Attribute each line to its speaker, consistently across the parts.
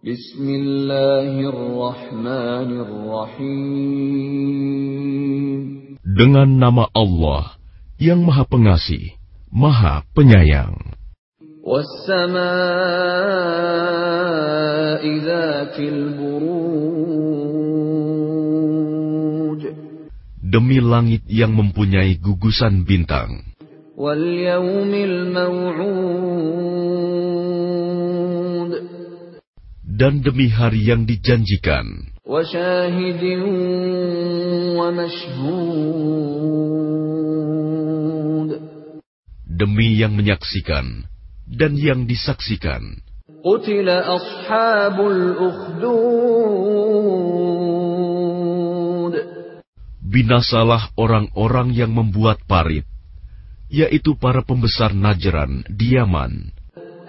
Speaker 1: Bismillahirrahmanirrahim.
Speaker 2: Dengan nama Allah yang Maha Pengasih, Maha Penyayang. Demi langit yang mempunyai gugusan bintang dan demi hari yang dijanjikan. Demi yang menyaksikan dan yang disaksikan. Binasalah orang-orang yang membuat parit, yaitu para pembesar Najran, Diaman,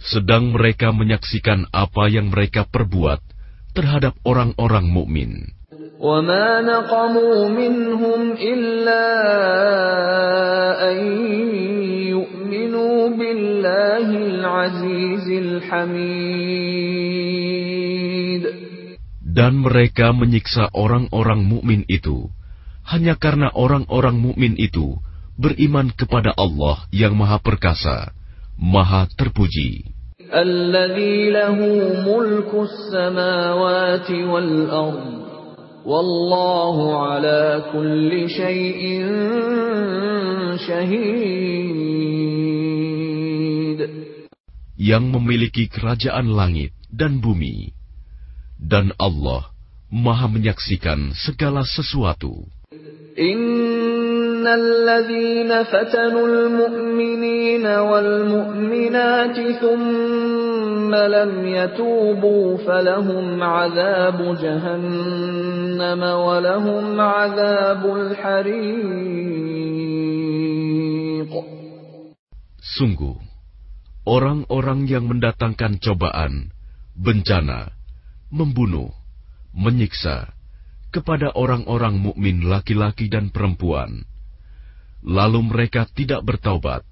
Speaker 2: sedang mereka menyaksikan apa yang mereka perbuat terhadap orang-orang mukmin.
Speaker 1: وَمَا نَقَمُوا مِنْهُمْ إِلَّا أَن يُؤْمِنُوا بِاللَّهِ الْعَزِيزِ الْحَمِيدِ
Speaker 2: Dan mereka menyiksa orang-orang mukmin itu hanya karena orang-orang mukmin itu beriman kepada Allah yang Maha Perkasa, Maha Terpuji.
Speaker 1: الَّذِي لَهُ مُلْكُ السَّمَاوَاتِ وَالْأَرْضِ وَاللَّهُ عَلَى كُلِّ شَيْءٍ شَهِيدٌ
Speaker 2: yang memiliki kerajaan langit dan bumi, dan Allah Maha menyaksikan segala sesuatu.
Speaker 1: إِنَّ الَّذِينَ فَتَنُوا الْمُؤْمِنِينَ وَالْمُؤْمِنَاتِ ثُمَّ لَمْ يَتُوبُوا فَلَهُمْ عَذَابُ جَهَنَّمَ وَلَهُمْ عَذَابُ الْحَرِيقِ
Speaker 2: Sungguh, orang-orang yang mendatangkan cobaan, bencana, membunuh, menyiksa kepada orang-orang mukmin laki-laki dan perempuan, lalu mereka tidak bertaubat,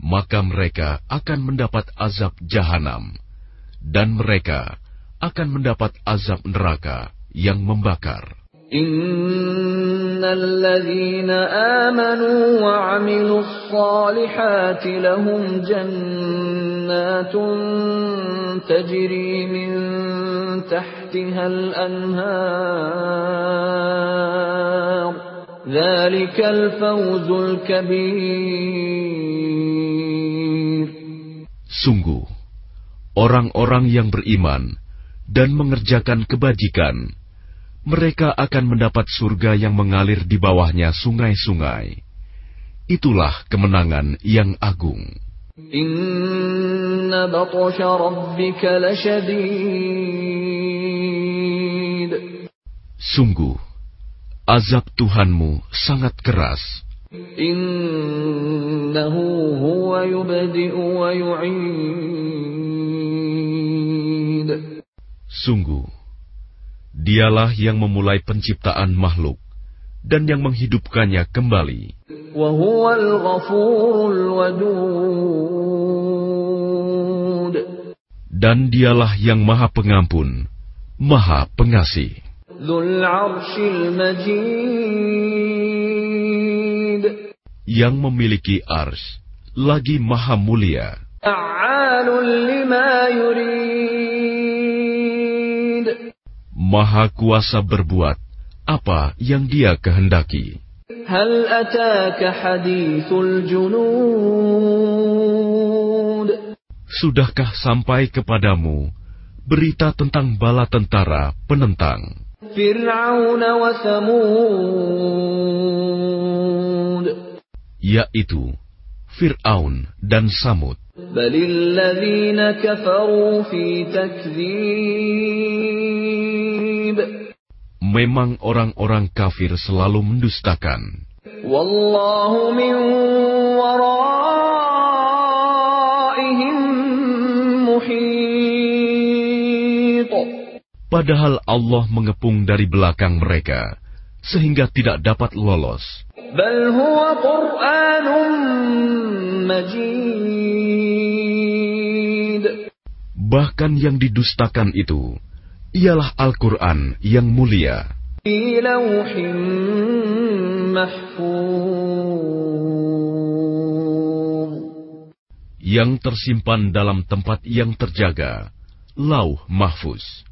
Speaker 2: maka mereka akan mendapat azab jahanam, dan mereka akan mendapat azab neraka yang membakar.
Speaker 1: إِنَّ الَّذِينَ آمَنُوا وَعَمِلُوا الصَّالِحَاتِ لَهُمْ جَنَّاتٌ تَجْرِي مِن تَحْتِهَا الْأَنْهَارُ ذَلِكَ الْفَوْزُ الْكَبِيرُ
Speaker 2: Sungguh, orang-orang yang beriman dan mengerjakan kebajikan, mereka akan mendapat surga yang mengalir di bawahnya sungai-sungai. Itulah kemenangan yang agung. Sungguh, azab Tuhanmu sangat keras. Sungguh, dialah yang memulai penciptaan makhluk dan yang menghidupkannya kembali. Dan dialah yang maha pengampun, maha pengasih. Yang memiliki ars lagi maha mulia. Maha kuasa berbuat apa yang dia kehendaki. Sudahkah sampai kepadamu berita tentang bala tentara penentang?
Speaker 1: Fir'aun wa Samud.
Speaker 2: Yaitu Fir'aun dan Samud.
Speaker 1: Balilladzina kafaru fi takdzib.
Speaker 2: Memang orang-orang kafir selalu mendustakan.
Speaker 1: Wallahu min waraihim muhit
Speaker 2: padahal Allah mengepung dari belakang mereka sehingga tidak dapat lolos. Bahkan yang didustakan itu ialah Al-Quran yang mulia. Yang tersimpan dalam tempat yang terjaga, lauh mahfuz.